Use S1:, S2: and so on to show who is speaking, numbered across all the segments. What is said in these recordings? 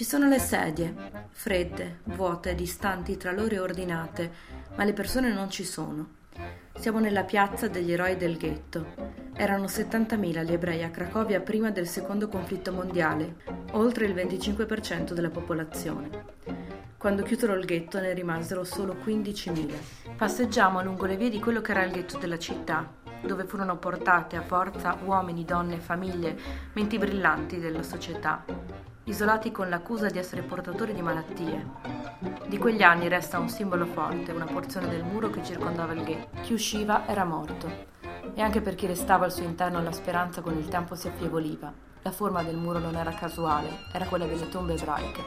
S1: Ci sono le sedie, fredde, vuote, distanti tra loro e ordinate, ma le persone non ci sono. Siamo nella piazza degli eroi del ghetto. Erano 70.000 gli ebrei a Cracovia prima del secondo conflitto mondiale, oltre il 25% della popolazione. Quando chiusero il ghetto ne rimasero solo 15.000. Passeggiamo lungo le vie di quello che era il ghetto della città, dove furono portate a forza uomini, donne, famiglie, menti brillanti della società, isolati con l'accusa di essere portatori di malattie. Di quegli anni resta un simbolo forte, una porzione del muro che circondava il ghetto. Chi usciva era morto. E anche per chi restava al suo interno la speranza con il tempo si affievoluiva. La forma del muro non era casuale, era quella delle tombe ebraiche.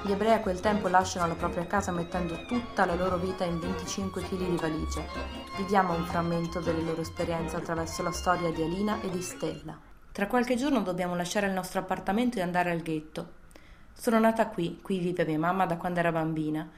S1: Gli ebrei a quel tempo lasciano la propria casa mettendo tutta la loro vita in 25 kg di valigie. Viviamo un frammento delle loro esperienze attraverso la storia di Alina e di Stella. Tra qualche giorno dobbiamo lasciare il nostro appartamento e andare al ghetto. Sono nata qui, qui vive mia mamma da quando era bambina.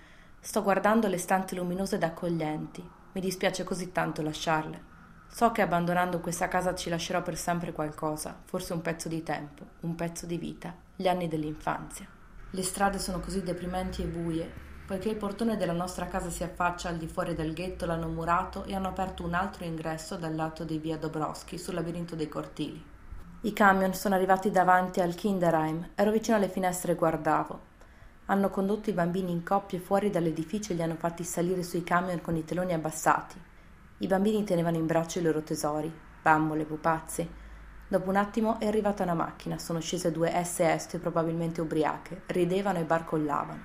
S1: Sto guardando le stanze luminose ed accoglienti. Mi dispiace così tanto lasciarle. So che abbandonando questa casa ci lascerò per sempre qualcosa, forse un pezzo di tempo, un pezzo di vita, gli anni dell'infanzia. Le strade sono così deprimenti e buie, poiché il portone della nostra casa si affaccia al di fuori del ghetto, l'hanno murato e hanno aperto un altro ingresso dal lato di via Dobrowski sul labirinto dei cortili. I camion sono arrivati davanti al Kinderheim, ero vicino alle finestre e guardavo. Hanno condotto i bambini in coppie fuori dall'edificio e li hanno fatti salire sui camion con i teloni abbassati. I bambini tenevano in braccio i loro tesori, bambole, pupazzi, Dopo un attimo è arrivata una macchina, sono scese due SS probabilmente ubriache, ridevano e barcollavano.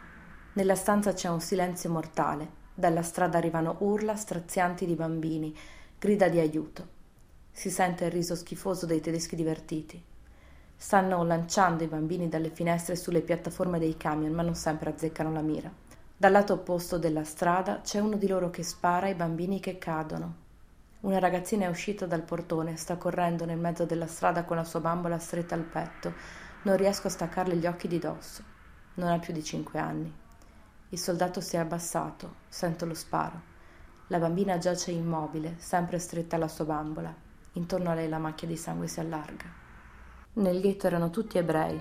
S1: Nella stanza c'è un silenzio mortale, dalla strada arrivano urla strazianti di bambini, grida di aiuto. Si sente il riso schifoso dei tedeschi divertiti. Stanno lanciando i bambini dalle finestre sulle piattaforme dei camion, ma non sempre azzeccano la mira. Dal lato opposto della strada c'è uno di loro che spara ai bambini che cadono. Una ragazzina è uscita dal portone, sta correndo nel mezzo della strada con la sua bambola stretta al petto. Non riesco a staccarle gli occhi di dosso. Non ha più di cinque anni. Il soldato si è abbassato, sento lo sparo. La bambina giace immobile, sempre stretta alla sua bambola. Intorno a lei la macchia di sangue si allarga. Nel ghetto erano tutti ebrei,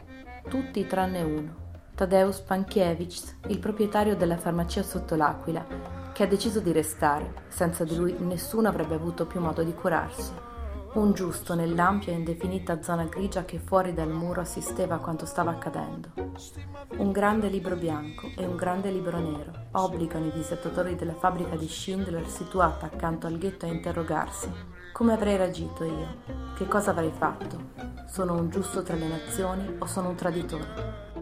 S1: tutti tranne uno. Tadeusz Pankiewicz, il proprietario della farmacia sotto l'Aquila, che ha deciso di restare. Senza di lui nessuno avrebbe avuto più modo di curarsi. Un giusto nell'ampia e indefinita zona grigia che fuori dal muro assisteva a quanto stava accadendo. Un grande libro bianco e un grande libro nero obbligano i visitatori della fabbrica di Schindler situata accanto al ghetto a interrogarsi. Come avrei reagito io? Che cosa avrei fatto? Sono un giusto tra le nazioni o sono un traditore?